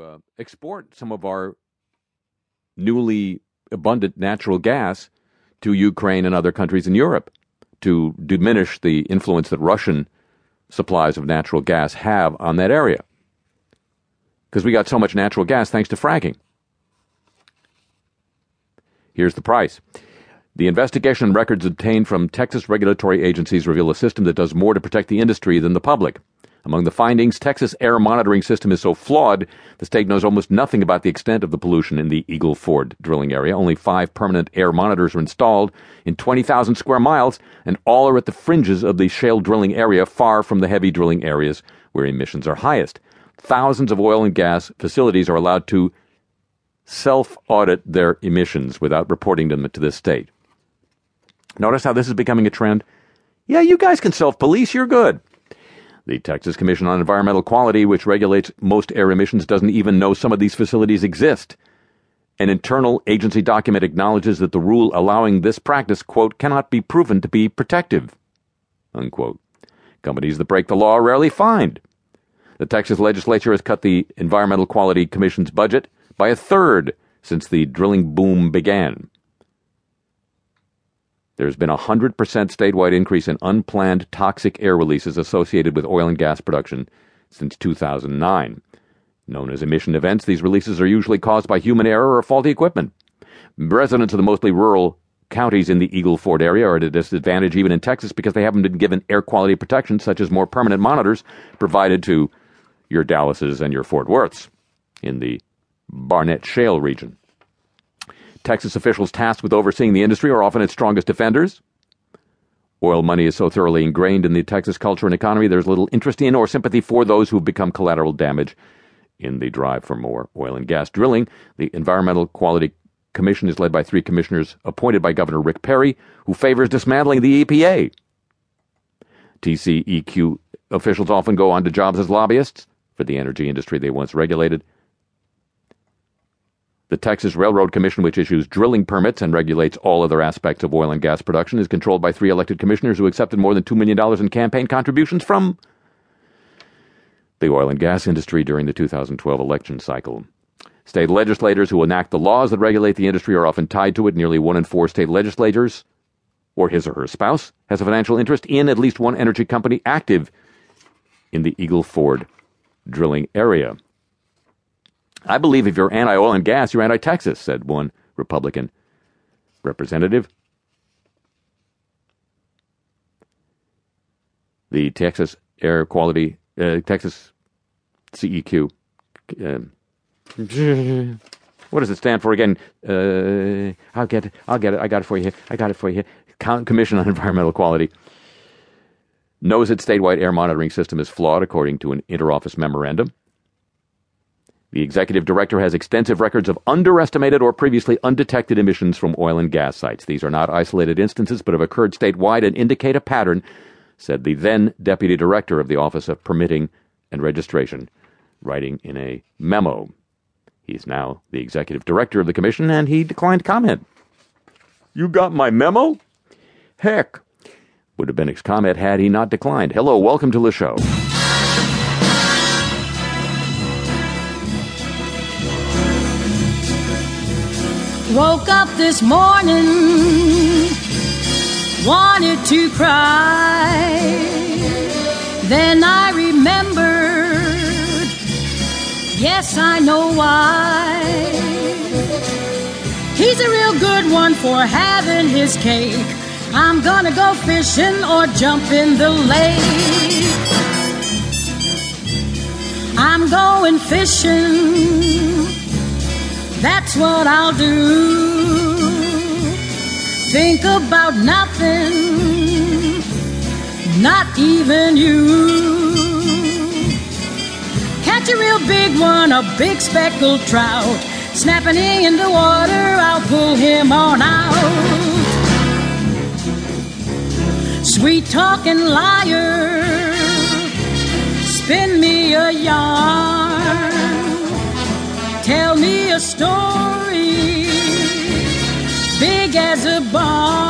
uh, export some of our newly abundant natural gas to Ukraine and other countries in Europe to diminish the influence that Russian supplies of natural gas have on that area. Because we got so much natural gas thanks to fracking. Here's the price. The investigation records obtained from Texas regulatory agencies reveal a system that does more to protect the industry than the public. Among the findings, Texas air monitoring system is so flawed, the state knows almost nothing about the extent of the pollution in the Eagle Ford drilling area. Only five permanent air monitors are installed in 20,000 square miles, and all are at the fringes of the shale drilling area, far from the heavy drilling areas where emissions are highest. Thousands of oil and gas facilities are allowed to self audit their emissions without reporting them to the state. Notice how this is becoming a trend? Yeah, you guys can self police, you're good. The Texas Commission on Environmental Quality, which regulates most air emissions, doesn't even know some of these facilities exist. An internal agency document acknowledges that the rule allowing this practice, quote, cannot be proven to be protective, unquote. Companies that break the law are rarely fined. The Texas legislature has cut the Environmental Quality Commission's budget by a third since the drilling boom began. There's been a 100% statewide increase in unplanned toxic air releases associated with oil and gas production since 2009. Known as emission events, these releases are usually caused by human error or faulty equipment. Residents of the mostly rural counties in the Eagle Ford area are at a disadvantage even in Texas because they haven't been given air quality protection such as more permanent monitors provided to your Dallases and your Fort Worths in the Barnett Shale region. Texas officials tasked with overseeing the industry are often its strongest defenders. Oil money is so thoroughly ingrained in the Texas culture and economy, there's little interest in or sympathy for those who've become collateral damage in the drive for more oil and gas drilling. The Environmental Quality Commission is led by three commissioners appointed by Governor Rick Perry, who favors dismantling the EPA. TCEQ officials often go on to jobs as lobbyists for the energy industry they once regulated. The Texas Railroad Commission, which issues drilling permits and regulates all other aspects of oil and gas production, is controlled by three elected commissioners who accepted more than $2 million in campaign contributions from the oil and gas industry during the 2012 election cycle. State legislators who enact the laws that regulate the industry are often tied to it. Nearly one in four state legislators, or his or her spouse, has a financial interest in at least one energy company active in the Eagle Ford drilling area. I believe if you're anti oil and gas, you're anti Texas, said one Republican representative. The Texas Air Quality, uh, Texas CEQ. Um, what does it stand for again? Uh, I'll get it. I'll get it. I got it for you. here. I got it for you. Here. Commission on Environmental Quality knows its statewide air monitoring system is flawed, according to an interoffice memorandum. The executive director has extensive records of underestimated or previously undetected emissions from oil and gas sites. These are not isolated instances, but have occurred statewide and indicate a pattern, said the then deputy director of the Office of Permitting and Registration, writing in a memo. He's now the executive director of the commission, and he declined comment. You got my memo? Heck, would have been his comment had he not declined. Hello, welcome to the show. Woke up this morning, wanted to cry. Then I remembered, yes, I know why. He's a real good one for having his cake. I'm gonna go fishing or jump in the lake. I'm going fishing that's what I'll do. Think about nothing, not even you. Catch a real big one, a big speckled trout. Snapping in the water, I'll pull him on out. Sweet talking liar, story big as a barn.